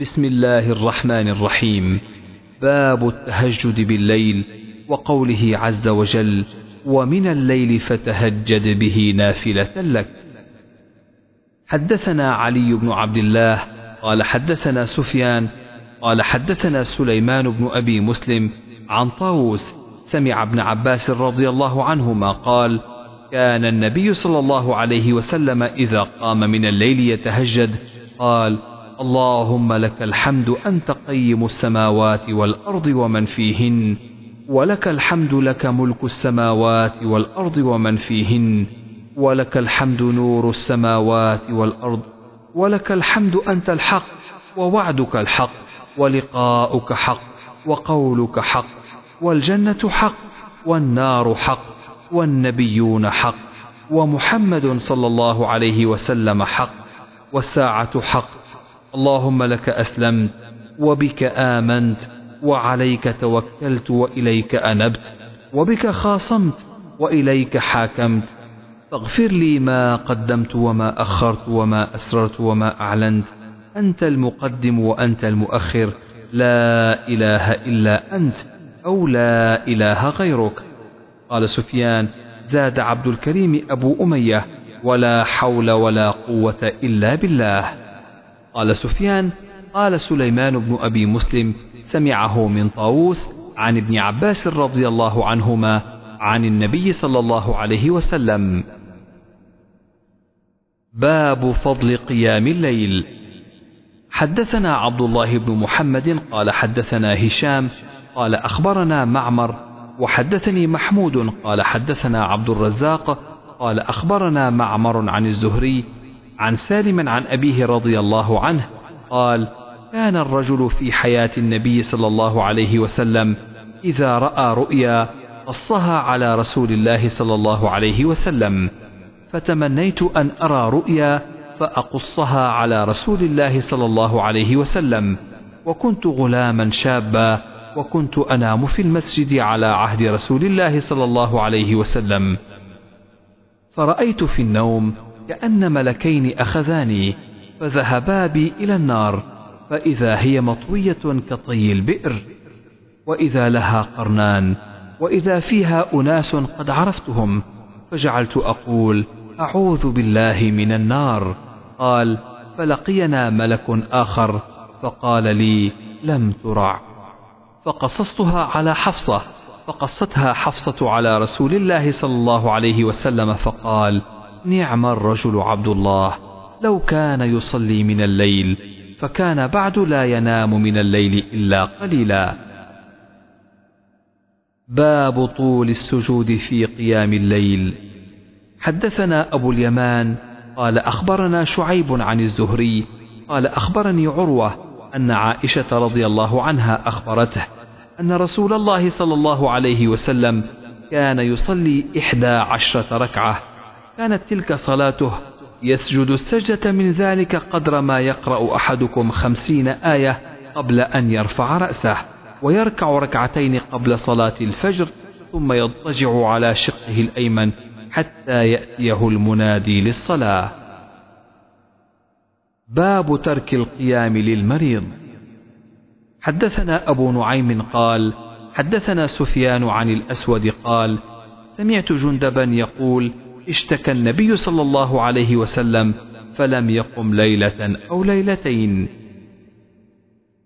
بسم الله الرحمن الرحيم. باب التهجد بالليل وقوله عز وجل ومن الليل فتهجد به نافلة لك. حدثنا علي بن عبد الله قال حدثنا سفيان قال حدثنا سليمان بن أبي مسلم عن طاووس سمع ابن عباس رضي الله عنهما قال كان النبي صلى الله عليه وسلم إذا قام من الليل يتهجد. قال اللهم لك الحمد أنت قيم السماوات والأرض ومن فيهن ولك الحمد لك ملك السماوات والأرض ومن فيهن ولك الحمد نور السماوات والأرض ولك الحمد أنت الحق ووعدك الحق ولقاؤك حق وقولك حق والجنة حق والنار حق والنبيون حق ومحمد صلى الله عليه وسلم حق والساعة حق اللهم لك أسلمت وبك آمنت وعليك توكلت وإليك أنبت وبك خاصمت وإليك حاكمت. فاغفر لي ما قدمت وما أخرت وما أسررت وما أعلنت. أنت المقدم وأنت المؤخر. لا إله إلا أنت أو لا إله غيرك. قال سفيان زاد عبد الكريم أبو أمية ولا حول ولا قوة إلا بالله. قال سفيان قال سليمان بن أبي مسلم سمعه من طاووس عن ابن عباس رضي الله عنهما عن النبي صلى الله عليه وسلم. باب فضل قيام الليل. حدثنا عبد الله بن محمد قال حدثنا هشام قال أخبرنا معمر وحدثني محمود قال حدثنا عبد الرزاق قال أخبرنا معمر عن الزهري عن سالم عن أبيه رضي الله عنه قال كان الرجل في حياة النبي صلى الله عليه وسلم إذا رأى رؤيا قصها على رسول الله صلى الله عليه وسلم فتمنيت أن أرى رؤيا فأقصها على رسول الله صلى الله عليه وسلم وكنت غلاما شابا وكنت أنام في المسجد على عهد رسول الله صلى الله عليه وسلم. فرأيت في النوم كأن ملكين أخذاني فذهبا بي إلى النار فإذا هي مطوية كطي البئر وإذا لها قرنان وإذا فيها أناس قد عرفتهم فجعلت أقول أعوذ بالله من النار. قال فلقينا ملك آخر فقال لي لم ترع. فقصصتها على حفصة فقصتها حفصة على رسول الله صلى الله عليه وسلم فقال نعم الرجل عبد الله. لو كان يصلي من الليل فكان بعد لا ينام من الليل إلا قليلا. باب طول السجود في قيام الليل. حدثنا أبو اليمان قال أخبرنا شعيب عن الزهري قال أخبرني عروة أن عائشة رضي الله عنها أخبرته أن رسول الله صلى الله عليه وسلم كان يصلي إحدى عشرة ركعة. كانت تلك صلاته. يسجد السجدة من ذلك قدر ما يقرأ أحدكم خمسين آية قبل أن يرفع رأسه ويركع ركعتين قبل صلاة الفجر ثم يضطجع على شقه الأيمن حتى يأتيه المنادي للصلاة. باب ترك القيام للمريض. حدثنا أبو نعيم قال حدثنا سفيان عن الأسود قال سمعت جندبا يقول اشتكى النبي صلى الله عليه وسلم فلم يقم ليلة أو ليلتين.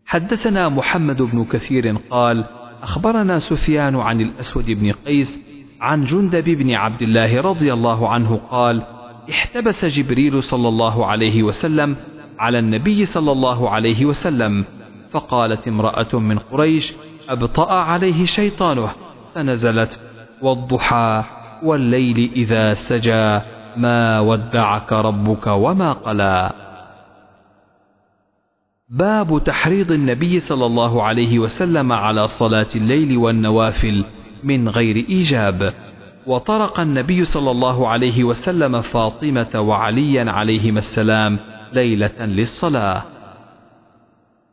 حدثنا محمد بن كثير قال أخبرنا سفيان عن الأسود بن قيس عن جندب بن عبد الله رضي الله عنه قال احتبس جبريل صلى الله عليه وسلم على النبي صلى الله عليه وسلم فقالت امرأة من قريش أبطأ عليه شيطانه فنزلت والضحى. والليل إذا سجى ما ودعك ربك وما قلى. باب تحريض النبي صلى الله عليه وسلم على صلاة الليل والنوافل من غير إيجاب. وطرق النبي صلى الله عليه وسلم فاطمة وعليا عليهما السلام ليلة للصلاة.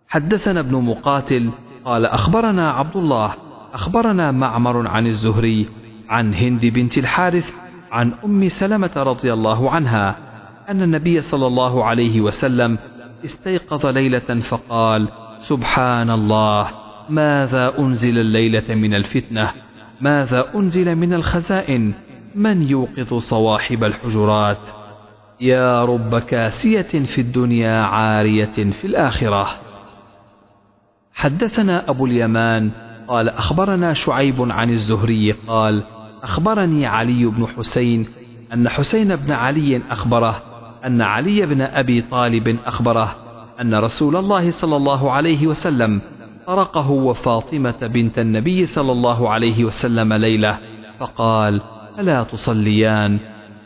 حدثنا ابن مقاتل قال أخبرنا عبد الله أخبرنا معمر عن الزهري عن هند بنت الحارث عن أم سلمة رضي الله عنها أن النبي صلى الله عليه وسلم استيقظ ليلة فقال سبحان الله ماذا أنزل الليلة من الفتنة؟ ماذا أنزل من الخزائن؟ من يوقظ صواحب الحجرات؟ يا رب كاسية في الدنيا عارية في الآخرة. حدثنا أبو اليمان قال أخبرنا شعيب عن الزهري قال أخبرني علي بن حسين أن حسين بن علي أخبره أن علي بن أبي طالب أخبره أن رسول الله صلى الله عليه وسلم طرقه وفاطمة بنت النبي صلى الله عليه وسلم ليلة فقال ألا تصليان؟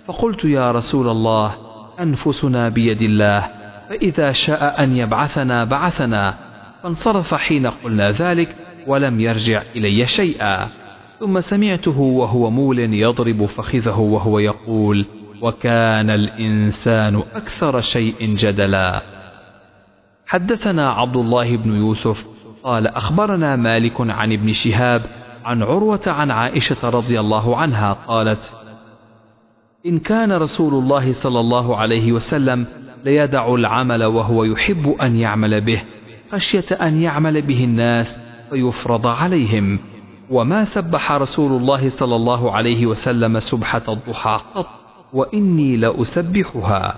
فقلت يا رسول الله أنفسنا بيد الله فإذا شاء أن يبعثنا بعثنا. فانصرف حين قلنا ذلك ولم يرجع إلي شيئا. ثم سمعته وهو مول يضرب فخذه وهو يقول وكان الإنسان أكثر شيء جدلا. حدثنا عبد الله بن يوسف قال أخبرنا مالك عن ابن شهاب عن عروة عن عائشة رضي الله عنها قالت إن كان رسول الله صلى الله عليه وسلم ليدع العمل وهو يحب أن يعمل به خشية أن يعمل به الناس فيفرض عليهم. وما سبح رسول الله صلى الله عليه وسلم سبحة الضحى قط وإني لأسبحها.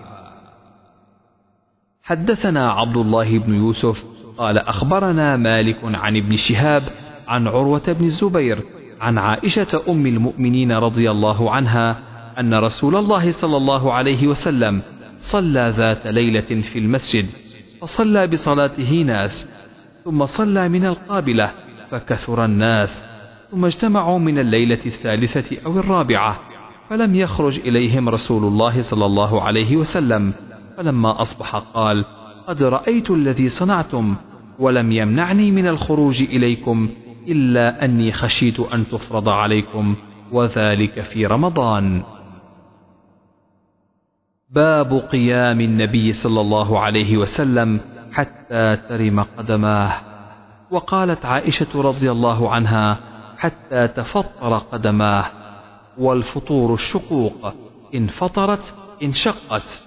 حدثنا عبد الله بن يوسف قال أخبرنا مالك عن ابن شهاب عن عروة بن الزبير عن عائشة أم المؤمنين رضي الله عنها أن رسول الله صلى الله عليه وسلم صلى ذات ليلة في المسجد فصلى بصلاته ناس ثم صلى من القابلة فكثر الناس. ثم اجتمعوا من الليلة الثالثة أو الرابعة فلم يخرج إليهم رسول الله صلى الله عليه وسلم فلما أصبح قال قد رأيت الذي صنعتم ولم يمنعني من الخروج إليكم إلا أني خشيت أن تفرض عليكم وذلك في رمضان. باب قيام النبي صلى الله عليه وسلم حتى ترم قدماه. وقالت عائشة رضي الله عنها حتى تفطر قدماه والفطور الشقوق إن فطرت انشقت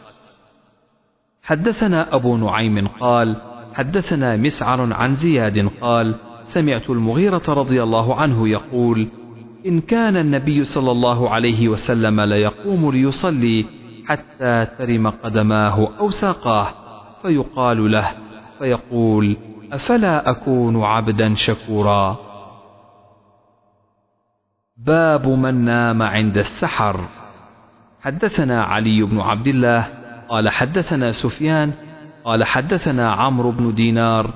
حدثنا أبو نعيم قال حدثنا مسعر عن زياد قال سمعت المغيرة رضي الله عنه يقول إن كان النبي صلى الله عليه وسلم ليقوم ليصلي حتى ترم قدماه أو ساقاه فيقال له فيقول أفلا أكون عبدا شكورا؟ باب من نام عند السحر. حدثنا علي بن عبد الله قال حدثنا سفيان قال حدثنا عمرو بن دينار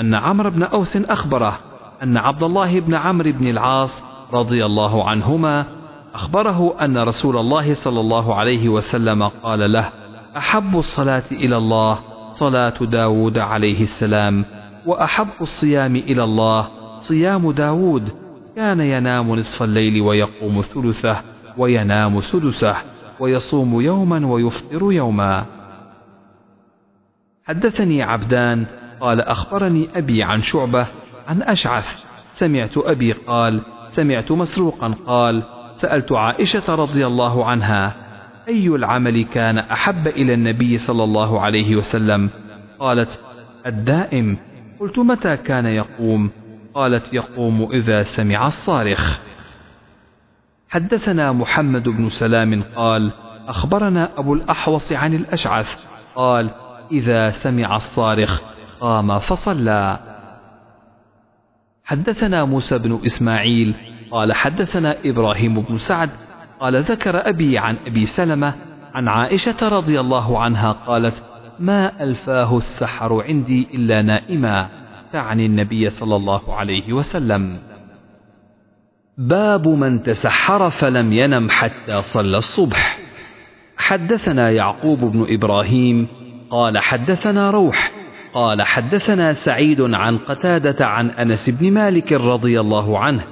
أن عمرو بن أوس أخبره أن عبد الله بن عمرو بن العاص رضي الله عنهما أخبره أن رسول الله صلى الله عليه وسلم قال له أحب الصلاة إلى الله صلاة داود عليه السلام وأحب الصيام إلى الله صيام داود كان ينام نصف الليل ويقوم ثلثه وينام سدسه ويصوم يوما ويفطر يوما. حدثني عبدان قال أخبرني أبي عن شعبة عن أشعث. سمعت أبي قال سمعت مسروقا قال سألت عائشة رضي الله عنها أي العمل كان أحب إلى النبي صلى الله عليه وسلم؟ قالت الدائم. قلت متى كان يقوم؟ قالت يقوم إذا سمع الصارخ. حدثنا محمد بن سلام قال أخبرنا أبو الأحوص عن الأشعث. قال إذا سمع الصارخ قام فصلى. حدثنا موسى بن إسماعيل قال حدثنا إبراهيم بن سعد قال ذكر أبي عن أبي سلمة عن عائشة رضي الله عنها قالت ما ألفاه السحر عندي إلا نائما. تعني النبي صلى الله عليه وسلم. باب من تسحر فلم ينم حتى صلى الصبح. حدثنا يعقوب بن إبراهيم قال حدثنا روح قال حدثنا سعيد عن قتادة عن أنس بن مالك رضي الله عنه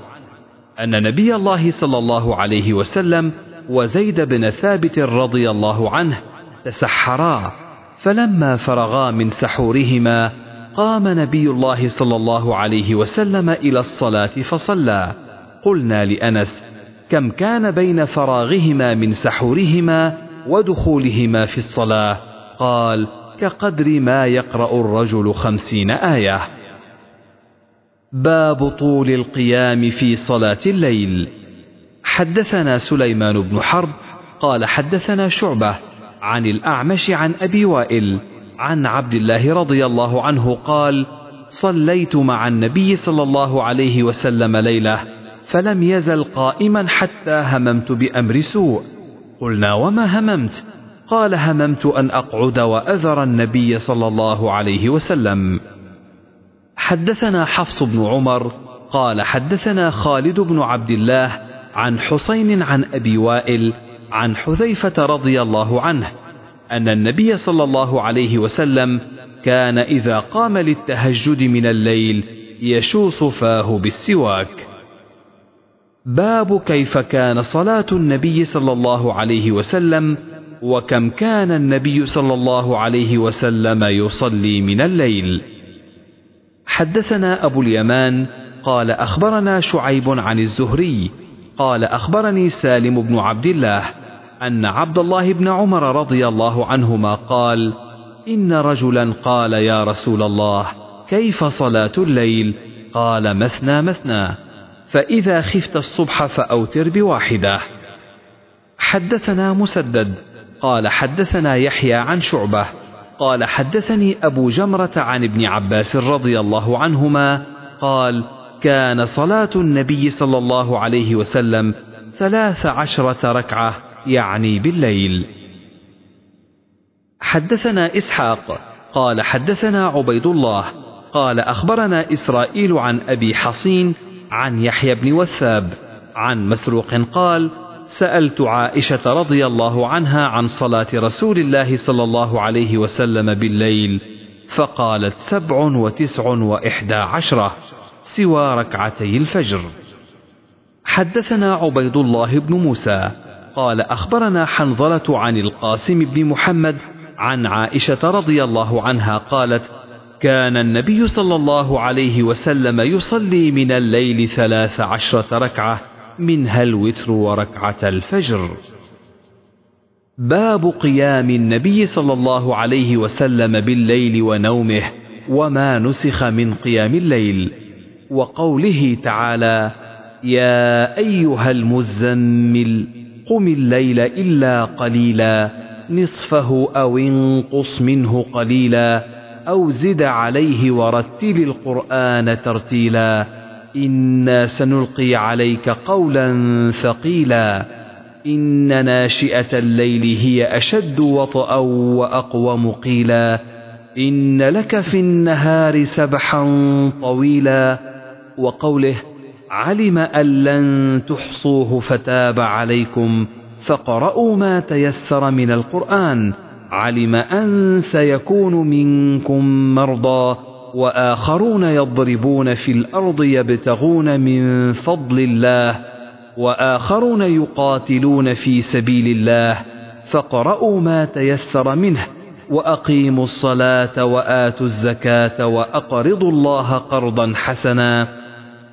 أن نبي الله صلى الله عليه وسلم وزيد بن ثابت رضي الله عنه تسحرا فلما فرغا من سحورهما قام نبي الله صلى الله عليه وسلم إلى الصلاة فصلى. قلنا لأنس كم كان بين فراغهما من سحورهما ودخولهما في الصلاة؟ قال كقدر ما يقرأ الرجل خمسين آية. باب طول القيام في صلاة الليل. حدثنا سليمان بن حرب قال حدثنا شعبة عن الأعمش عن أبي وائل عن عبد الله رضي الله عنه قال صليت مع النبي صلى الله عليه وسلم ليلة فلم يزل قائما حتى هممت بأمر سوء. قلنا وما هممت؟ قال هممت أن أقعد وأذر النبي صلى الله عليه وسلم. حدثنا حفص بن عمر قال حدثنا خالد بن عبد الله عن حسين عن أبي وائل عن حذيفة رضي الله عنه أن النبي صلى الله عليه وسلم كان إذا قام للتهجد من الليل يشوص فاه بالسواك. باب كيف كان صلاة النبي صلى الله عليه وسلم وكم كان النبي صلى الله عليه وسلم يصلي من الليل. حدثنا أبو اليمان قال أخبرنا شعيب عن الزهري قال أخبرني سالم بن عبد الله أن عبد الله بن عمر رضي الله عنهما قال إن رجلا قال يا رسول الله كيف صلاة الليل؟ قال مثنى مثنى. فإذا خفت الصبح فأوتر بواحدة. حدثنا مسدد. قال حدثنا يحيى عن شعبة. قال حدثني أبو جمرة عن ابن عباس رضي الله عنهما. قال كان صلاة النبي صلى الله عليه وسلم ثلاث عشرة ركعة. يعني بالليل. حدثنا إسحاق قال حدثنا عبيد الله قال أخبرنا إسرائيل عن أبي حصين عن يحيى بن وثاب عن مسروق قال سألت عائشة رضي الله عنها عن صلاة رسول الله صلى الله عليه وسلم بالليل فقالت سبع وتسع وإحدى عشرة سوى ركعتي الفجر. حدثنا عبيد الله بن موسى قال أخبرنا حنظلة عن القاسم بن محمد عن عائشة رضي الله عنها قالت كان النبي صلى الله عليه وسلم يصلي من الليل ثلاث عشرة ركعة منها الوتر وركعة الفجر. باب قيام النبي صلى الله عليه وسلم بالليل ونومه وما نسخ من قيام الليل وقوله تعالى يا أيها المزمل قم الليل إلا قليلا نصفه أو انقص منه قليلا أو زد عليه ورتل القرآن ترتيلا. إنا سنلقي عليك قولا ثقيلا. إن ناشئة الليل هي أشد وطئا واقوم قيلا إن لك في النهار سبحا طويلا. وقوله علم أن لن تحصوه فتاب عليكم فاقرؤوا ما تيسر من القرآن علم أن سيكون منكم مرضى وآخرون يضربون في الأرض يبتغون من فضل الله وآخرون يقاتلون في سبيل الله فاقرؤوا ما تيسر منه وأقيموا الصلاة وآتوا الزكاة وأقرضوا الله قرضا حسنا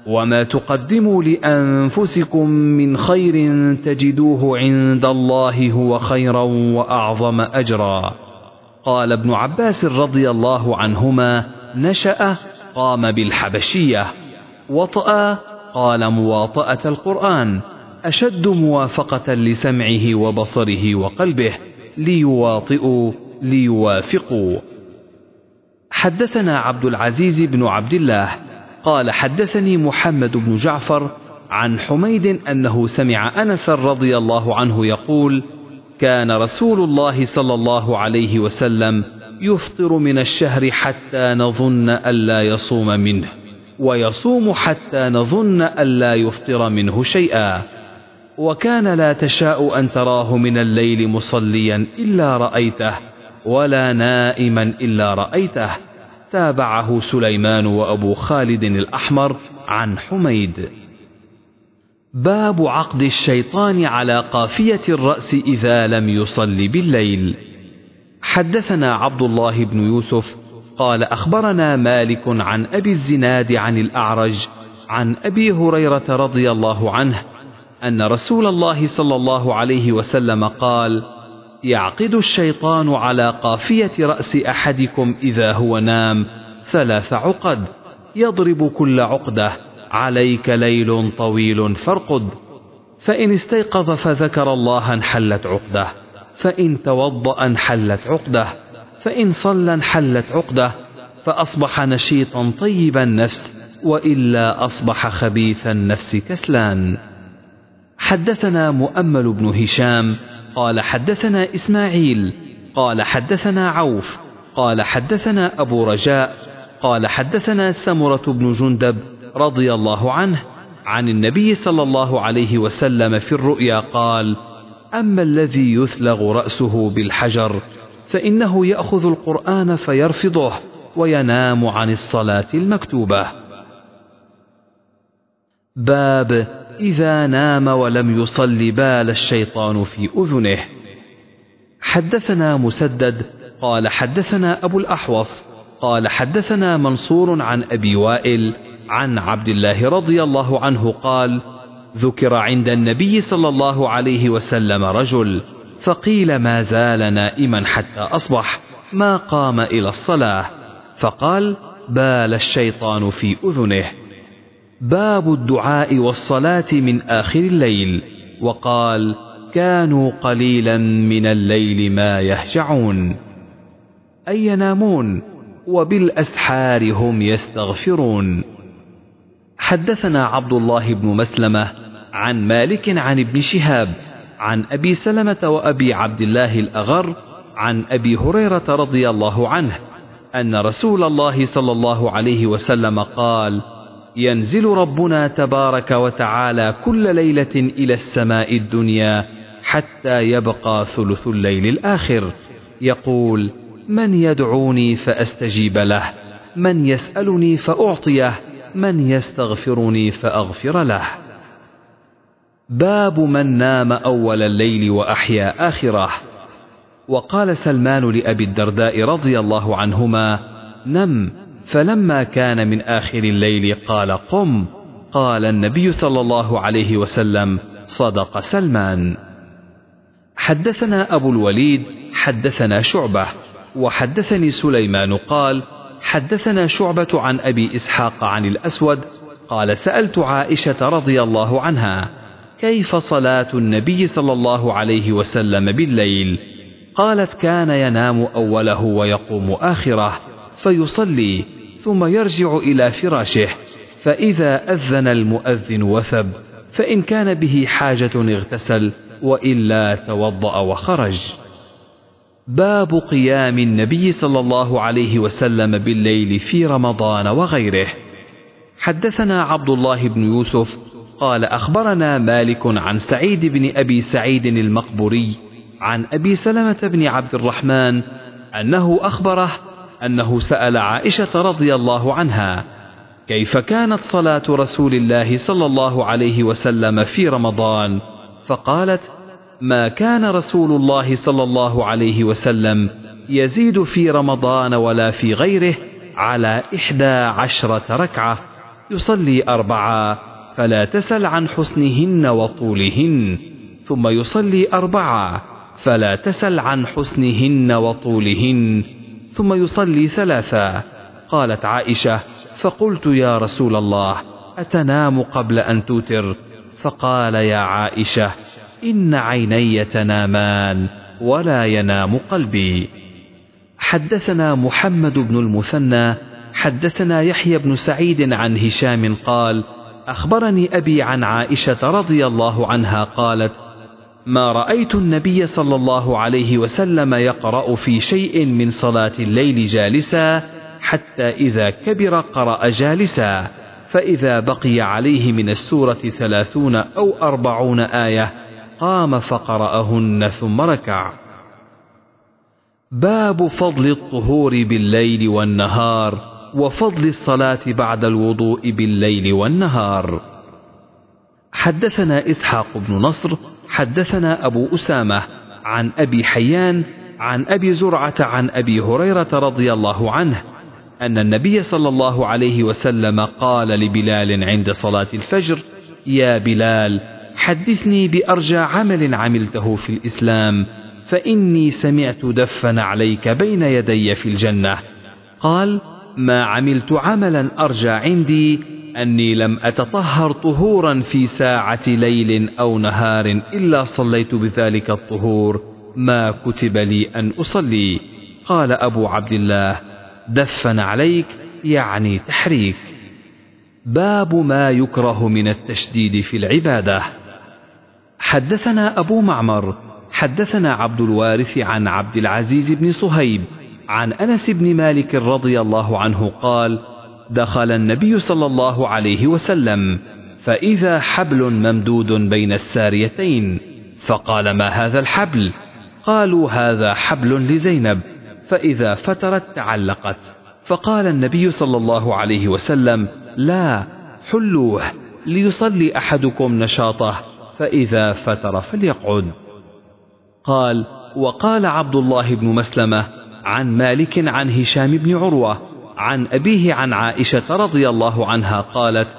وما تقدموا لانفسكم من خير تجدوه عند الله هو خيرا واعظم اجرا. قال ابن عباس رضي الله عنهما نشا قام بالحبشيه وطأ قال مواطأة القرآن أشد موافقة لسمعه وبصره وقلبه ليواطئوا ليوافقوا. حدثنا عبد العزيز بن عبد الله قال حدثني محمد بن جعفر عن حميد أنه سمع أنس رضي الله عنه يقول كان رسول الله صلى الله عليه وسلم يفطر من الشهر حتى نظن الا يصوم منه ويصوم حتى نظن الا يفطر منه شيئا. وكان لا تشاء أن تراه من الليل مصليا إلا رأيته ولا نائما إلا رأيته. تابعه سليمان وأبو خالد الأحمر عن حميد. باب عقد الشيطان على قافية الرأس إذا لم يصل بالليل. حدثنا عبد الله بن يوسف قال أخبرنا مالك عن أبي الزناد عن الأعرج عن أبي هريرة رضي الله عنه أن رسول الله صلى الله عليه وسلم قال: يعقد الشيطان على قافية رأس أحدكم إذا هو نام. ثلاث عقد. يضرب كل عقدة. عليك ليل طويل فارقد. فإن استيقظ فذكر الله انحلت عقدة. فإن توضأ انحلت عقدة. فإن صلى انحلت عقدة. فأصبح نشيطا طيب النفس. وإلا أصبح خبيث النفس كسلان. حدثنا مؤمل بن هشام. قال حدثنا إسماعيل قال حدثنا عوف قال حدثنا أبو رجاء قال حدثنا سمرة بن جندب رضي الله عنه عن النبي صلى الله عليه وسلم في الرؤيا قال أما الذي يثلغ رأسه بالحجر فإنه يأخذ القرآن فيرفضه وينام عن الصلاة المكتوبة. باب إذا نام ولم يصل بال الشيطان في أذنه. حدثنا مسدد قال حدثنا أبو الأحوص قال حدثنا منصور عن أبي وائل عن عبد الله رضي الله عنه قال ذكر عند النبي صلى الله عليه وسلم رجل فقيل ما زال نائما حتى أصبح ما قام إلى الصلاة. فقال بال الشيطان في أذنه. باب الدعاء والصلاة من آخر الليل. وقال كانوا قليلا من الليل ما يهجعون. أي ينامون وبالأسحار هم يستغفرون. حدثنا عبد الله بن مسلمة عن مالك عن ابن شهاب عن أبي سلمة وأبي عبد الله الأغر عن أبي هريرة رضي الله عنه أن رسول الله صلى الله عليه وسلم قال ينزل ربنا تبارك وتعالى كل ليلة إلى السماء الدنيا حتى يبقى ثلث الليل الآخر. يقول من يدعوني فأستجيب له من يسألني فأعطيه من يستغفرني فأغفر له. باب من نام أول الليل وأحيا آخره. وقال سلمان لأبي الدرداء رضي الله عنهما نم فلما كان من آخر الليل قال قم قال النبي صلى الله عليه وسلم صدق سلمان. حدثنا أبو الوليد حدثنا شعبة وحدثني سليمان قال حدثنا شعبة عن أبي إسحاق عن الأسود قال سألت عائشة رضي الله عنها كيف صلاة النبي صلى الله عليه وسلم بالليل؟ قالت كان ينام أوله ويقوم آخره. فيصلي ثم يرجع إلى فراشه. فإذا أذن المؤذن وثب فإن كان به حاجة اغتسل وإلا توضأ وخرج. باب قيام النبي صلى الله عليه وسلم بالليل في رمضان وغيره. حدثنا عبد الله بن يوسف قال أخبرنا مالك عن سعيد بن أبي سعيد المقبوري عن أبي سلمة بن عبد الرحمن أنه أخبره أنه سأل عائشة رضي الله عنها كيف كانت صلاة رسول الله صلى الله عليه وسلم في رمضان؟ فقالت ما كان رسول الله صلى الله عليه وسلم يزيد في رمضان ولا في غيره على إحدى عشرة ركعة يصلي أربعة فلا تسل عن حسنهن وطولهن ثم يصلي أربعة فلا تسل عن حسنهن وطولهن. ثم يصلي ثلاثة قالت عائشة فقلت يا رسول الله أتنام قبل أن توتر؟ فقال يا عائشة إن عيني تنامان ولا ينام قلبي. حدثنا محمد بن المثنى حدثنا يحيى بن سعيد عن هشام قال أخبرني أبي عن عائشة رضي الله عنها قالت ما رأيت النبي صلى الله عليه وسلم يقرأ في شيء من صلاة الليل جالسا حتى إذا كبر قرأ جالسا فإذا بقي عليه من السورة ثلاثون أو أربعون آية قام فقرأهن ثم ركع. باب فضل الطهور بالليل والنهار وفضل الصلاة بعد الوضوء بالليل والنهار. حدثنا إسحاق بن نصر حدثنا أبو أسامة عن أبي حيان عن أبي زرعة عن أبي هريرة رضي الله عنه أن النبي صلى الله عليه وسلم قال لبلال عند صلاة الفجر يا بلال حدثني بأرجى عمل عملته في الإسلام فإني سمعت دفن عليك بين يدي في الجنة. قال ما عملت عملا أرجى عندي أني لم أتطهر طهورا في ساعة ليل أو نهار إلا صليت بذلك الطهور ما كتب لي أن أصلي. قال أبو عبد الله دفن عليك يعني تحريك. باب ما يكره من التشديد في العبادة. حدثنا أبو معمر حدثنا عبد الوارث عن عبد العزيز بن صهيب عن أنس بن مالك رضي الله عنه قال دخل النبي صلى الله عليه وسلم فإذا حبل ممدود بين الساريتين فقال ما هذا الحبل؟ قالوا هذا حبل لزينب. فإذا فترت تعلقت فقال النبي صلى الله عليه وسلم لا حلوة ليصلي أحدكم نشاطه فإذا فتر فليقعد. قال وقال عبد الله بن مسلمة عن مالك عن هشام بن عروة عن أبيه عن عائشة رضي الله عنها قالت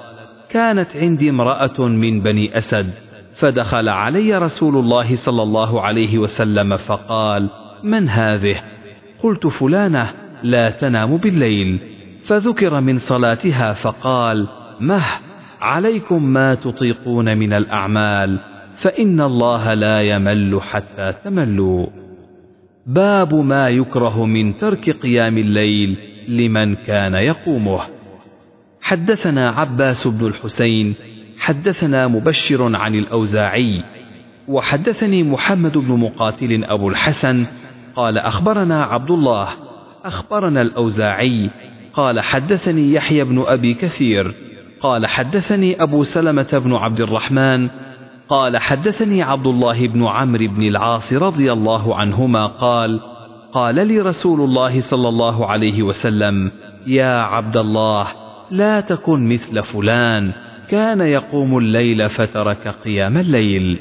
كانت عندي امرأة من بني أسد فدخل علي رسول الله صلى الله عليه وسلم فقال من هذه؟ قلت فلانة لا تنام بالليل. فذكر من صلاتها فقال مه عليكم ما تطيقون من الأعمال فإن الله لا يمل حتى تملوا. باب ما يكره من ترك قيام الليل لمن كان يقومه. حدثنا عباس بن الحسين حدثنا مبشر عن الأوزاعي وحدثني محمد بن مقاتل أبو الحسن قال أخبرنا عبد الله أخبرنا الأوزاعي قال حدثني يحيى بن أبي كثير قال حدثني أبو سلمة بن عبد الرحمن قال حدثني عبد الله بن عمرو بن العاص رضي الله عنهما قال قال لي رسول الله صلى الله عليه وسلم يا عبد الله لا تكن مثل فلان كان يقوم الليل فترك قيام الليل.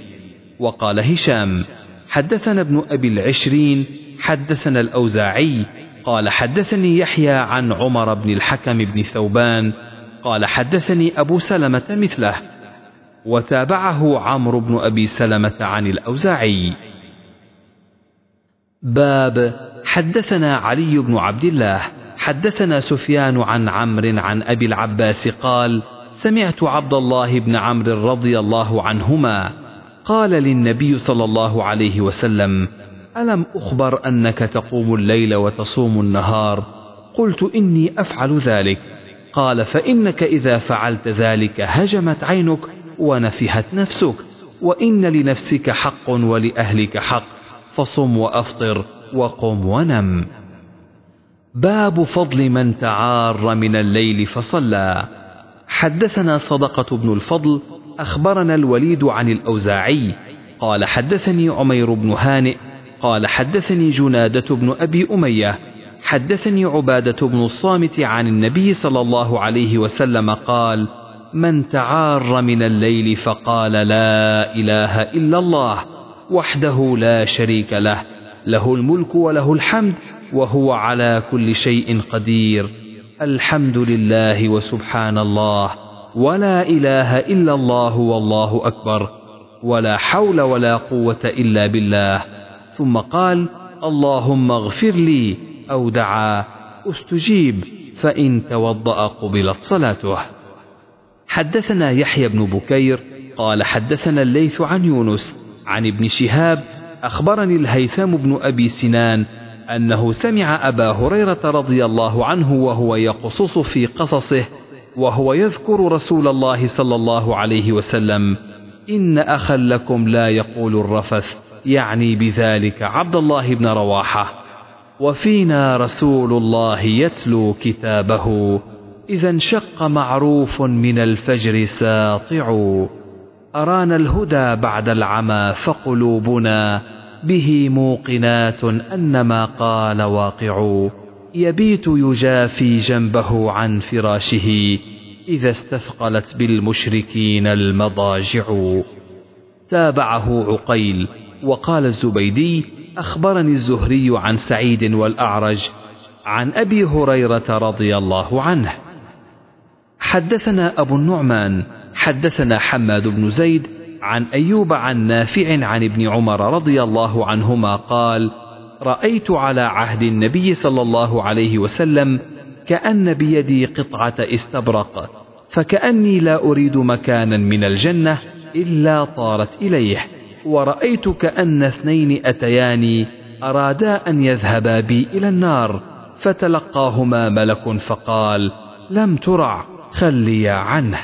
وقال هشام حدثنا ابن أبي العشرين حدثنا الأوزاعي قال حدثني يحيى عن عمر بن الحكم بن ثوبان قال حدثني أبو سلمة مثله. وتابعه عمرو بن أبي سلمة عن الأوزاعي. باب حدثنا علي بن عبد الله حدثنا سفيان عن عمرو عن أبي العباس قال سمعت عبد الله بن عمرو رضي الله عنهما قال للنبي صلى الله عليه وسلم ألم أخبر أنك تقوم الليل وتصوم النهار؟ قلت إني أفعل ذلك. قال فإنك إذا فعلت ذلك هجمت عينك ونفهت نفسك. وإن لنفسك حق ولأهلك حق. فصم وأفطر وقم ونم. باب فضل من تعار من الليل فصلى. حدثنا صدقة بن الفضل أخبرنا الوليد عن الأوزاعي. قال حدثني عمير بن هانئ. قال حدثني جنادة بن أبي أمية. حدثني عبادة بن الصامت عن النبي صلى الله عليه وسلم قال من تعار من الليل فقال لا إله إلا الله وحده لا شريك له له الملك وله الحمد وهو على كل شيء قدير. الحمد لله وسبحان الله ولا إله إلا الله والله أكبر ولا حول ولا قوة إلا بالله. ثم قال اللهم اغفر لي أو دعا أستجيب فإن توضأ قبلت صلاته. حدثنا يحيى بن بكير قال حدثنا الليث عن يونس عن ابن شهاب أخبرني الهيثم بن أبي سنان أنه سمع أبا هريرة رضي الله عنه وهو يقصص في قصصه وهو يذكر رسول الله صلى الله عليه وسلم إن أخا لكم لا يقول الرفث يعني بذلك عبد الله بن رواحة. وفينا رسول الله يتلو كتابه. إذا انشق معروف من الفجر ساطع. أرانا الهدى بعد العمى فقلوبنا به موقنات أن ما قال واقع. يبيت يجافي جنبه عن فراشه إذا استثقلت بالمشركين المضاجع. تابعه عقيل وقال الزبيدي أخبرني الزهري عن سعيد والأعرج عن أبي هريرة رضي الله عنه. حدثنا أبو النعمان حدثنا حماد بن زيد عن أيوب عن نافع عن ابن عمر رضي الله عنهما قال رأيت على عهد النبي صلى الله عليه وسلم كأن بيدي قطعة استبرق فكأني لا أريد مكانا من الجنة إلا طارت إليه ورأيت كأن اثنين أتياني أرادا أن يذهبا بي إلى النار فتلقاهما ملك فقال لم ترع. خليا عنه.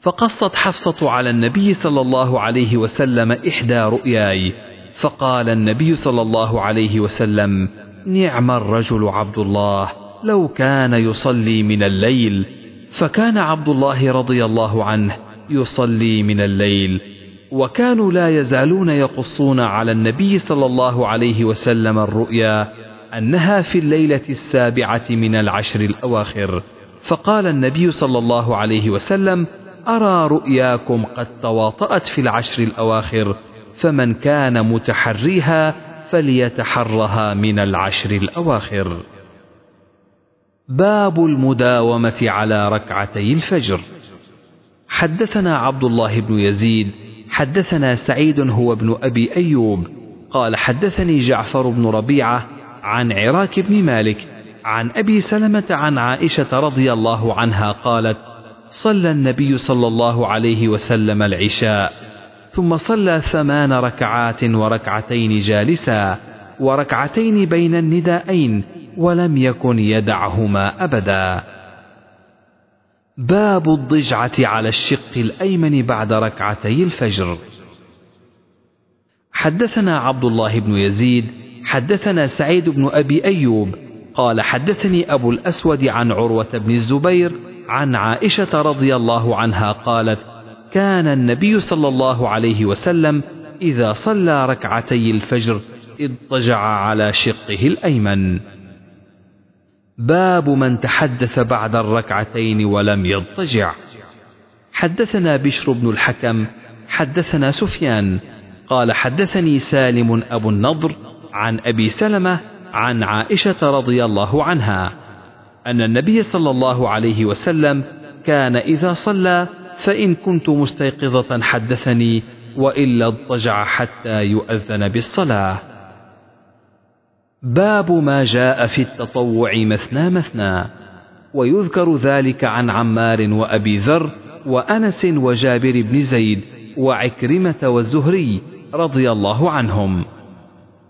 فقصت حفصة على النبي صلى الله عليه وسلم إحدى رؤياي فقال النبي صلى الله عليه وسلم نعم الرجل عبد الله لو كان يصلي من الليل فكان عبد الله رضي الله عنه يصلي من الليل وكانوا لا يزالون يقصون على النبي صلى الله عليه وسلم الرؤيا أنها في الليلة السابعة من العشر الأواخر. فقال النبي صلى الله عليه وسلم أرى رؤياكم قد تواطأت في العشر الأواخر فمن كان متحريها فليتحرها من العشر الأواخر. باب المداومة على ركعتي الفجر. حدثنا عبد الله بن يزيد حدثنا سعيد هو ابن أبي أيوب قال حدثني جعفر بن ربيعة عن عراك بن مالك عن أبي سلمة عن عائشة رضي الله عنها قالت صلى النبي صلى الله عليه وسلم العشاء ثم صلى ثمان ركعات وركعتين جالسا وركعتين بين النداءين ولم يكن يدعهما أبدا. باب الضجعة على الشق الأيمن بعد ركعتي الفجر. حدثنا عبد الله بن يزيد حدثنا سعيد بن أبي أيوب قال حدثني أبو الأسود عن عروة بن الزبير عن عائشة رضي الله عنها قالت كان النبي صلى الله عليه وسلم إذا صلى ركعتي الفجر اضطجع على شقه الأيمن. باب من تحدث بعد الركعتين ولم يضطجع. حدثنا بشر بن الحكم حدثنا سفيان قال حدثني سالم أبو النضر عن أبي سلمة عن عائشة رضي الله عنها أن النبي صلى الله عليه وسلم كان إذا صلى فإن كنت مستيقظة حدثني وإلا اضطجع حتى يؤذن بالصلاة. باب ما جاء في التطوع مثنى مثنى ويذكر ذلك عن عمار وأبي ذر وأنس وجابر بن زيد وعكرمة والزهري رضي الله عنهم.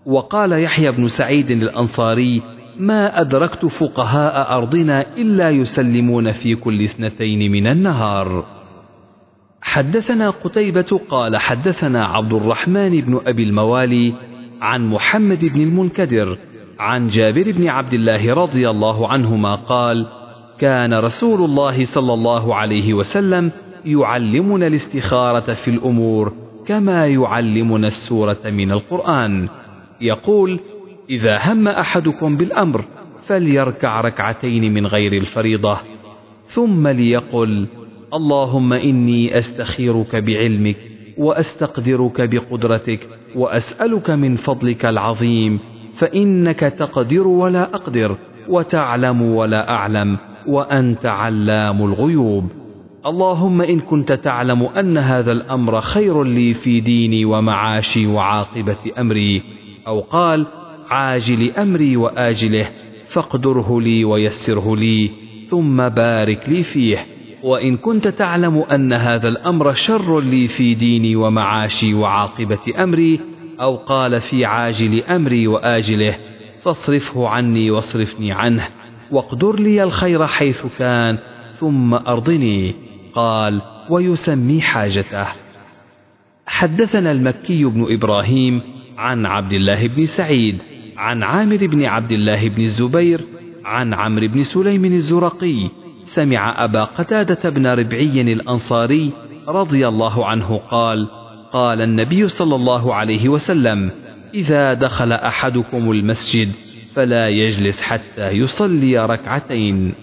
وقال يحيى بن سعيد الأنصاري ما أدركت فقهاء أرضنا إلا يسلمون في كل اثنتين من النهار. حدثنا قتيبة قال حدثنا عبد الرحمن بن أبي الموالي عن محمد بن المنكدر عن جابر بن عبد الله رضي الله عنهما قال كان رسول الله صلى الله عليه وسلم يعلمنا الاستخارة في الأمور كما يعلمنا السورة من القرآن. يقول إذا هم أحدكم بالأمر فليركع ركعتين من غير الفريضة ثم ليقل اللهم إني أستخيرك بعلمك وأستقدرك بقدرتك وأسألك من فضلك العظيم فإنك تقدر ولا أقدر وتعلم ولا أعلم وأنت علام الغيوب. اللهم إن كنت تعلم أن هذا الأمر خير لي في ديني ومعاشي وعاقبة أمري أو قال عاجل أمري وآجله فاقدره لي ويسره لي ثم بارك لي فيه وإن كنت تعلم أن هذا الأمر شر لي في ديني ومعاشي وعاقبة أمري أو قال في عاجل أمري وآجله فاصرفه عني واصرفني عنه واقدر لي الخير حيث كان ثم أرضني. قال ويسمي حاجته. حدثنا المكي بن إبراهيم عن عبد الله بن سعيد عن عامر بن عبد الله بن الزبير عن عمرو بن سليم الزرقي سمع أبا قتادة بن ربعي الأنصاري رضي الله عنه قال قال النبي صلى الله عليه وسلم إذا دخل أحدكم المسجد فلا يجلس حتى يصلي ركعتين.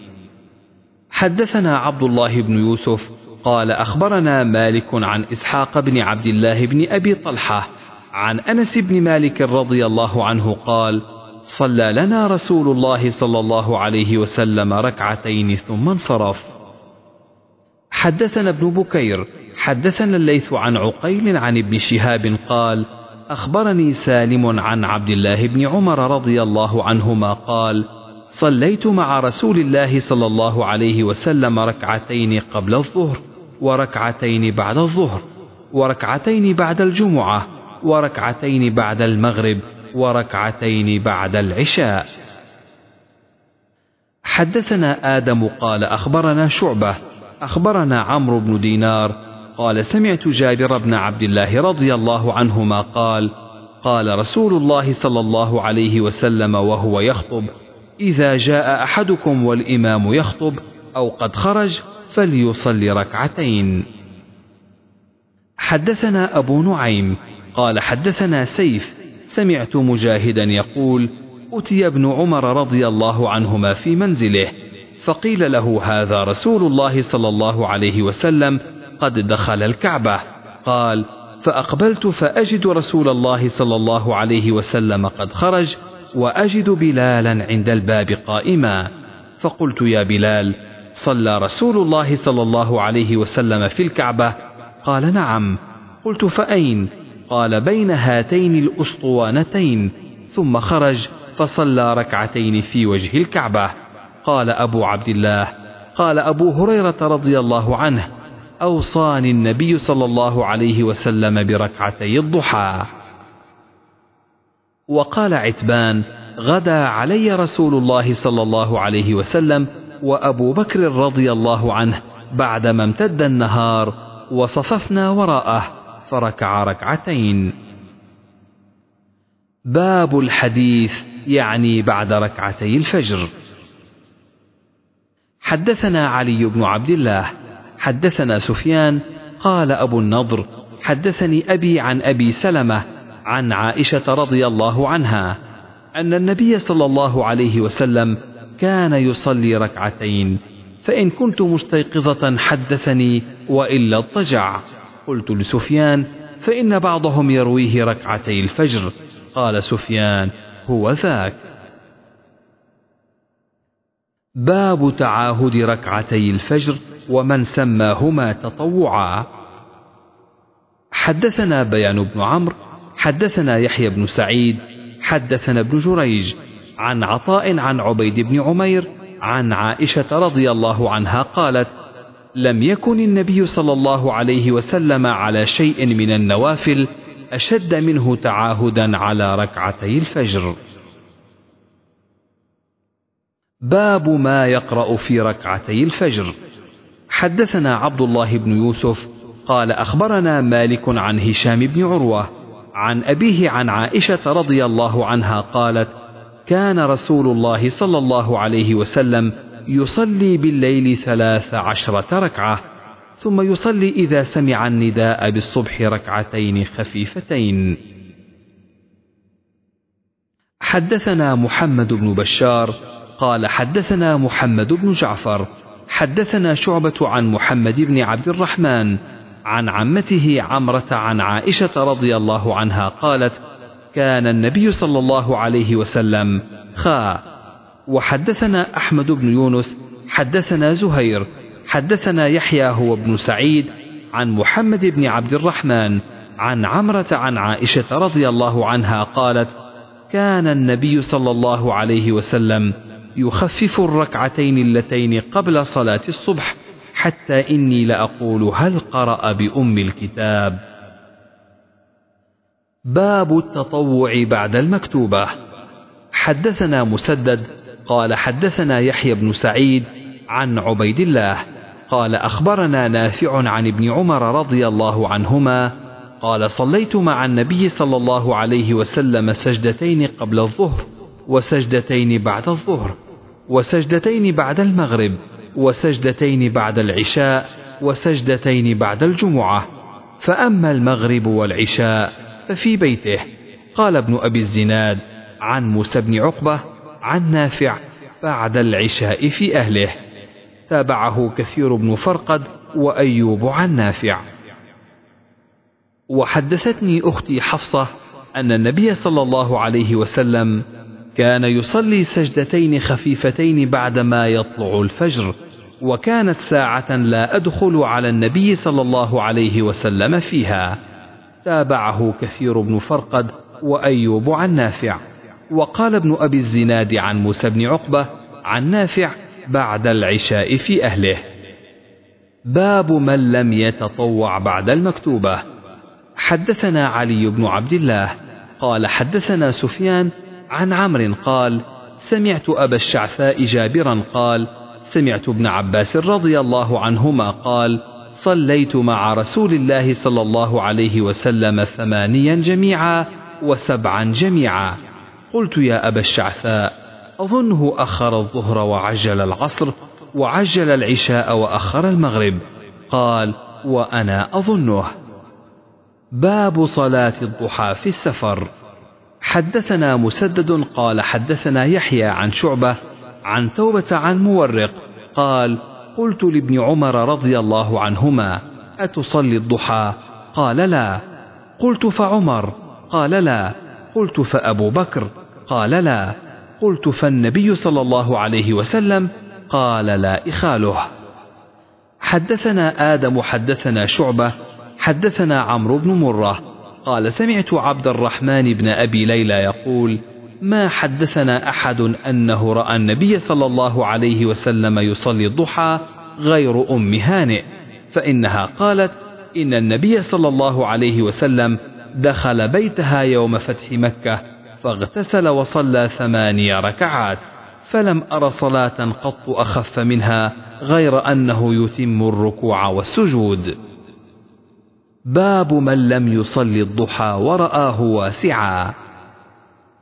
حدثنا عبد الله بن يوسف قال أخبرنا مالك عن إسحاق بن عبد الله بن أبي طلحة عن أنس بن مالك رضي الله عنه قال صلى لنا رسول الله صلى الله عليه وسلم ركعتين ثم انصرف. حدثنا ابن بكير حدثنا الليث عن عقيل عن ابن شهاب قال أخبرني سالم عن عبد الله بن عمر رضي الله عنهما قال صليت مع رسول الله صلى الله عليه وسلم ركعتين قبل الظهر وركعتين بعد الظهر وركعتين بعد الجمعة وركعتين بعد المغرب وركعتين بعد العشاء. حدثنا آدم قال أخبرنا شعبة أخبرنا عمرو بن دينار قال سمعت جابر بن عبد الله رضي الله عنهما قال قال رسول الله صلى الله عليه وسلم وهو يخطب إذا جاء أحدكم والإمام يخطب أو قد خرج فليصلي ركعتين. حدثنا أبو نعيم قال حدثنا سيف سمعت مجاهدا يقول أتي ابن عمر رضي الله عنهما في منزله فقيل له هذا رسول الله صلى الله عليه وسلم قد دخل الكعبة. قال فأقبلت فأجد رسول الله صلى الله عليه وسلم قد خرج وأجد بلالا عند الباب قائما. فقلت يا بلال صلى رسول الله صلى الله عليه وسلم في الكعبة؟ قال نعم. قلت فأين؟ قال بين هاتين الأسطوانتين ثم خرج فصلى ركعتين في وجه الكعبة. قال أبو عبد الله قال أبو هريرة رضي الله عنه أوصاني النبي صلى الله عليه وسلم بركعتي الضحى. وقال عتبان غدا علي رسول الله صلى الله عليه وسلم وأبو بكر رضي الله عنه بعدما امتد النهار وصففنا وراءه. فركع ركعتين باب الحديث يعني بعد ركعتي الفجر. حدثنا علي بن عبد الله حدثنا سفيان قال أبو النضر حدثني أبي عن أبي سلمة عن عائشة رضي الله عنها أن النبي صلى الله عليه وسلم كان يصلي ركعتين فإن كنت مستيقظة حدثني وإلا اضطجع. قلت لسفيان فإن بعضهم يرويه ركعتي الفجر. قال سفيان هو ذاك. باب تعاهد ركعتي الفجر ومن سماهما تطوعا. حدثنا بيان بن عمرو حدثنا يحيى بن سعيد حدثنا ابن جريج عن عطاء عن عبيد بن عمير عن عائشة رضي الله عنها قالت لم يكن النبي صلى الله عليه وسلم على شيء من النوافل أشد منه تعاهدا على ركعتي الفجر. باب ما يقرأ في ركعتي الفجر. حدثنا عبد الله بن يوسف قال أخبرنا مالك عن هشام بن عروة عن أبيه عن عائشة رضي الله عنها قالت كان رسول الله صلى الله عليه وسلم يصلي بالليل ثلاث عشرة ركعة ثم يصلي إذا سمع النداء بالصبح ركعتين خفيفتين. حدثنا محمد بن بشار قال حدثنا محمد بن جعفر حدثنا شعبة عن محمد بن عبد الرحمن عن عمته عمرة عن عائشة رضي الله عنها قالت: كان النبي صلى الله عليه وسلم خا وحدثنا أحمد بن يونس حدثنا زهير حدثنا يحيى هو ابن سعيد عن محمد بن عبد الرحمن عن عمرة عن عائشة رضي الله عنها قالت: كان النبي صلى الله عليه وسلم يخفف الركعتين اللتين قبل صلاة الصبح حتى إني لأقول هل قرأ بأم الكتاب؟ باب التطوع بعد المكتوبة. حدثنا مسدد قال حدثنا يحيى بن سعيد عن عبيد الله قال أخبرنا نافع عن ابن عمر رضي الله عنهما قال صليت مع النبي صلى الله عليه وسلم سجدتين قبل الظهر وسجدتين بعد الظهر وسجدتين بعد المغرب وسجدتين بعد العشاء وسجدتين بعد الجمعة فأما المغرب والعشاء ففي بيته قال ابن أبي الزناد عن موسى بن عقبة عن نافع بعد العشاء في أهله. تابعه كثير بن فرقد وأيوب عن نافع. وحدثتني أختي حفصة أن النبي صلى الله عليه وسلم كان يصلي سجدتين خفيفتين بعدما يطلع الفجر وكانت ساعة لا أدخل على النبي صلى الله عليه وسلم فيها. تابعه كثير بن فرقد وأيوب عن نافع. وقال ابن أبي الزناد عن موسى بن عقبة عن نافع بعد العشاء في أهله. باب من لم يتطوع بعد المكتوبة. حدثنا علي بن عبد الله قال حدثنا سفيان عن عمرو قال سمعت أبا الشعثاء جابرا قال سمعت ابن عباس رضي الله عنهما قال صليت مع رسول الله صلى الله عليه وسلم ثمانيا جميعا وسبعا جميعا. قلت يا أبا الشعثاء أظنه أخر الظهر وعجل العصر وعجل العشاء وأخر المغرب. قال وأنا أظنه. باب صلاة الضحى في السفر. حدثنا مسدد قال حدثنا يحيى عن شعبة عن توبة عن مورق. قال قلت لابن عمر رضي الله عنهما أتصلي الضحى؟ قال لا. قلت فعمر؟ قال لا. قلت فأبو بكر قال لا. قلت فالنبي صلى الله عليه وسلم قال لا إخاله. حدثنا آدم حدثنا شعبة حدثنا عمرو بن مرة. قال سمعت عبد الرحمن بن أبي ليلى يقول ما حدثنا أحد أنه رأى النبي صلى الله عليه وسلم يصلي الضحى غير أم هانئ فإنها قالت إن النبي صلى الله عليه وسلم دخل بيتها يوم فتح مكة فاغتسل وصلى ثماني ركعات فلم أر صلاة قط أخف منها غير أنه يتم الركوع والسجود. باب من لم يصلي الضحى ورآه واسعا.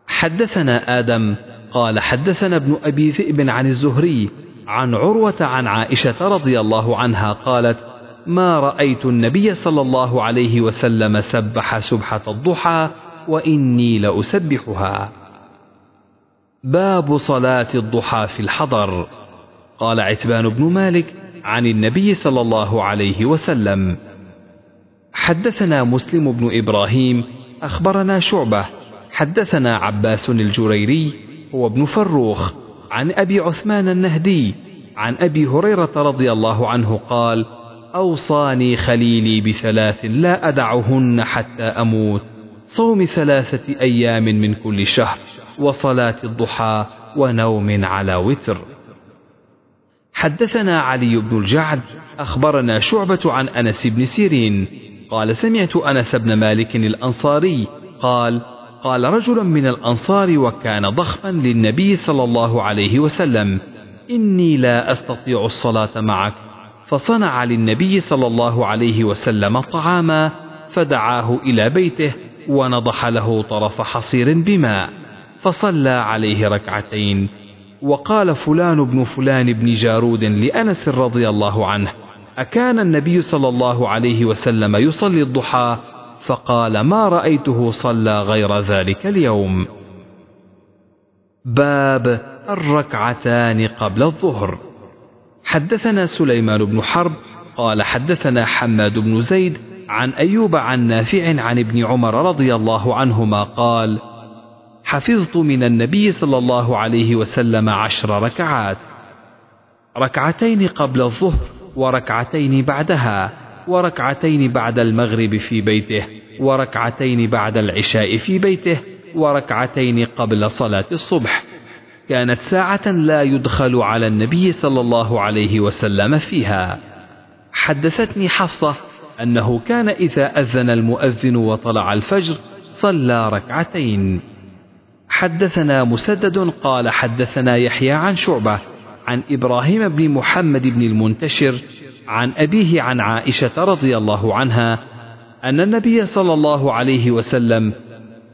حدثنا آدم قال حدثنا ابن أبي ذئب عن الزهري عن عروة عن عائشة رضي الله عنها قالت ما رأيت النبي صلى الله عليه وسلم سبح سبحة الضحى وإني لأسبحها. باب صلاة الضحى في الحضر. قال عتبان بن مالك عن النبي صلى الله عليه وسلم حدثنا مسلم بن إبراهيم أخبرنا شعبة حدثنا عباس الجريري هو ابن فروخ عن أبي عثمان النهدي عن أبي هريرة رضي الله عنه قال أوصاني خليلي بثلاث لا أدعهن حتى أموت. صوم ثلاثة أيام من كل شهر وصلاة الضحى ونوم على وتر. حدثنا علي بن الجعد أخبرنا شعبة عن أنس بن سيرين. قال سمعت أنس بن مالك الأنصاري قال قال رجل من الأنصار وكان ضخما للنبي صلى الله عليه وسلم إني لا أستطيع الصلاة معك فصنع للنبي صلى الله عليه وسلم طعاما فدعاه إلى بيته ونضح له طرف حصير بماء فصلى عليه ركعتين. وقال فلان بن فلان بن جارود لأنس رضي الله عنه أكان النبي صلى الله عليه وسلم يصلي الضحى؟ فقال ما رأيته صلى غير ذلك اليوم. باب الركعتان قبل الظهر. حدثنا سليمان بن حرب قال حدثنا حماد بن زيد عن أيوب عن نافع عن ابن عمر رضي الله عنهما قال حفظت من النبي صلى الله عليه وسلم عشر ركعات ركعتين قبل الظهر وركعتين بعدها وركعتين بعد المغرب في بيته وركعتين بعد العشاء في بيته وركعتين قبل صلاة الصبح كانت ساعة لا يدخل على النبي صلى الله عليه وسلم فيها. حدثتني حفصة أنه كان إذا أذن المؤذن وطلع الفجر صلى ركعتين. حدثنا مسدد قال حدثنا يحيى عن شعبة عن إبراهيم بن محمد بن المنتشر عن أبيه عن عائشة رضي الله عنها أن النبي صلى الله عليه وسلم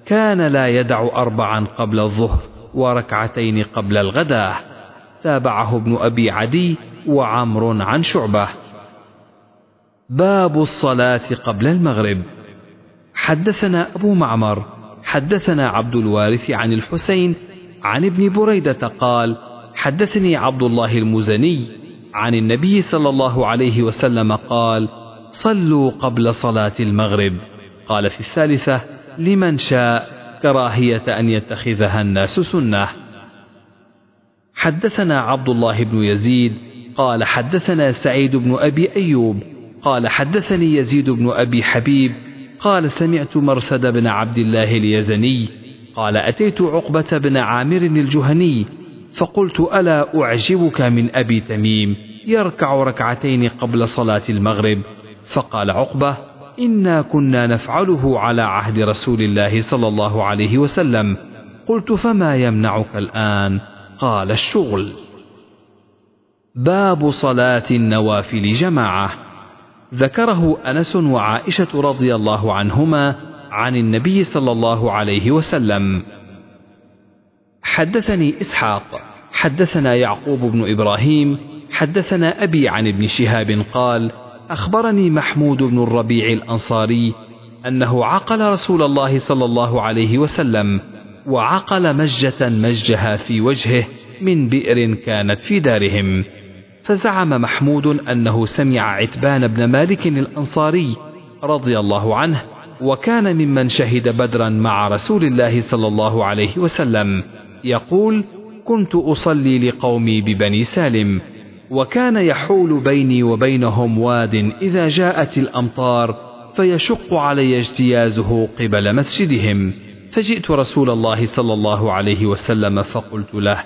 كان لا يدع أربعا قبل الظهر. وركعتين قبل الغداة. تابعه ابن أبي عدي وعمر عن شعبة. باب الصلاة قبل المغرب. حدثنا أبو معمر حدثنا عبد الوارث عن الحسين عن ابن بريدة قال حدثني عبد الله المزني عن النبي صلى الله عليه وسلم قال صلوا قبل صلاة المغرب. قال في الثالثة لمن شاء. كراهية أن يتخذها الناس سنة. حدثنا عبد الله بن يزيد قال حدثنا سعيد بن أبي أيوب قال حدثني يزيد بن أبي حبيب قال سمعت مرثد بن عبد الله اليزني قال أتيت عقبة بن عامر الجهني فقلت ألا أعجبك من أبي تميم يركع ركعتين قبل صلاة المغرب فقال عقبة إنا كنا نفعله على عهد رسول الله صلى الله عليه وسلم. قلت فما يمنعك الآن؟ قال الشغل. باب صلاة النوافل جماعة. ذكره أنس وعائشة رضي الله عنهما عن النبي صلى الله عليه وسلم. حدثني إسحاق. حدثنا يعقوب بن إبراهيم. حدثنا أبي عن ابن شهاب قال أخبرني محمود بن الربيع الأنصاري أنه عقل رسول الله صلى الله عليه وسلم وعقل مجة مجها في وجهه من بئر كانت في دارهم. فزعم محمود أنه سمع عتبان بن مالك الأنصاري رضي الله عنه وكان ممن شهد بدرا مع رسول الله صلى الله عليه وسلم يقول كنت أصلي لقومي ببني سالم وكان يحول بيني وبينهم واد إذا جاءت الأمطار فيشق علي اجتيازه قبل مسجدهم. فجئت رسول الله صلى الله عليه وسلم فقلت له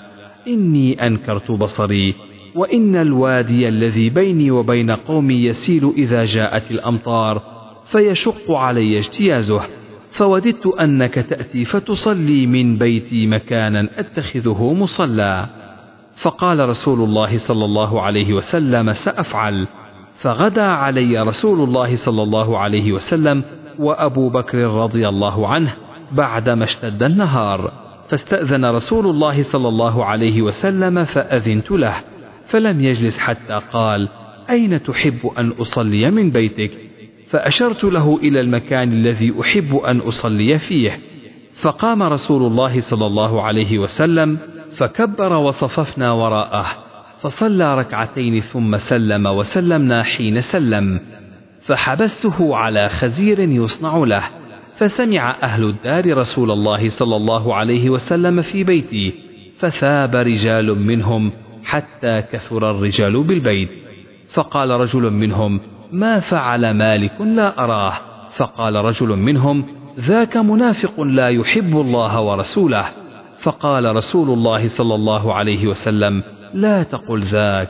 إني أنكرت بصري وإن الوادي الذي بيني وبين قومي يسيل إذا جاءت الأمطار فيشق علي اجتيازه. فوددت أنك تأتي فتصلي من بيتي مكانا أتخذه مصلى. فقال رسول الله صلى الله عليه وسلم سأفعل. فغدا علي رسول الله صلى الله عليه وسلم وأبو بكر رضي الله عنه بعدما اشتد النهار. فاستأذن رسول الله صلى الله عليه وسلم فأذنت له فلم يجلس حتى قال أين تحب أن أصلي من بيتك؟ فأشرت له إلى المكان الذي أحب أن أصلي فيه. فقام رسول الله صلى الله عليه وسلم فكبر وصففنا وراءه فصلى ركعتين ثم سلم وسلمنا حين سلم فحبسته على خزير يصنع له فسمع أهل الدار رسول الله صلى الله عليه وسلم في بيتي فثاب رجال منهم حتى كثر الرجال بالبيت فقال رجل منهم ما فعل مالك لا أراه؟ فقال رجل منهم ذاك منافق لا يحب الله ورسوله. فقال رسول الله صلى الله عليه وسلم لا تقل ذاك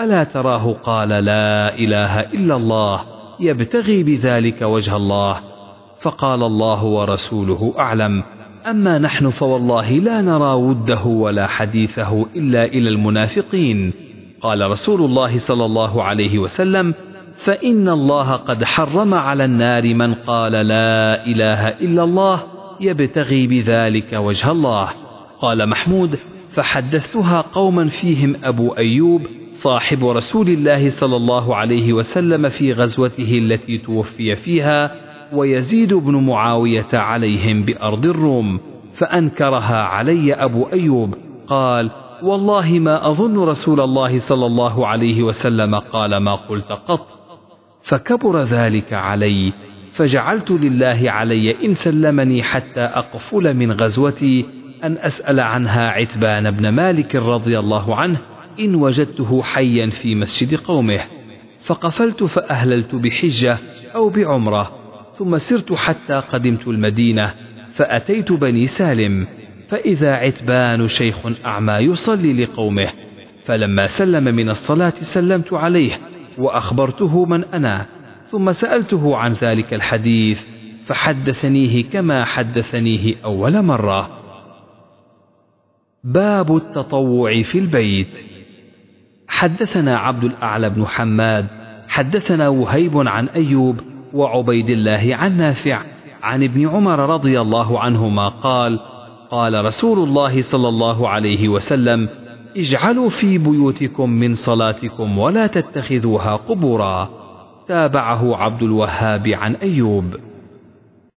ألا تراه قال لا إله إلا الله يبتغي بذلك وجه الله. فقال الله ورسوله أعلم أما نحن فوالله لا نرى وده ولا حديثه إلا إلى المنافقين. قال رسول الله صلى الله عليه وسلم فإن الله قد حرم على النار من قال لا إله إلا الله يبتغي بذلك وجه الله. قال محمود فحدثتها قوما فيهم أبو أيوب صاحب رسول الله صلى الله عليه وسلم في غزوته التي توفي فيها ويزيد بن معاوية عليهم بأرض الروم فأنكرها علي أبو أيوب قال والله ما أظن رسول الله صلى الله عليه وسلم قال ما قلت قط. فكبر ذلك علي فجعلت لله علي إن سلمني حتى أقفل من غزوتي أن أسأل عنها عتبان بن مالك رضي الله عنه إن وجدته حيا في مسجد قومه فقفلت فأهللت بحجة أو بعمرة ثم سرت حتى قدمت المدينة فأتيت بني سالم فإذا عتبان شيخ أعمى يصلي لقومه فلما سلم من الصلاة سلمت عليه وأخبرته من أنا ثم سألته عن ذلك الحديث فحدثنيه كما حدثنيه أول مرة. باب التطوع في البيت. حدثنا عبد الأعلى بن حماد حدثنا وهيب عن أيوب وعبيد الله عن نافع عن ابن عمر رضي الله عنهما قال قال رسول الله صلى الله عليه وسلم اجعلوا في بيوتكم من صلاتكم ولا تتخذوها قبورا. تابعه عبد الوهاب عن أيوب.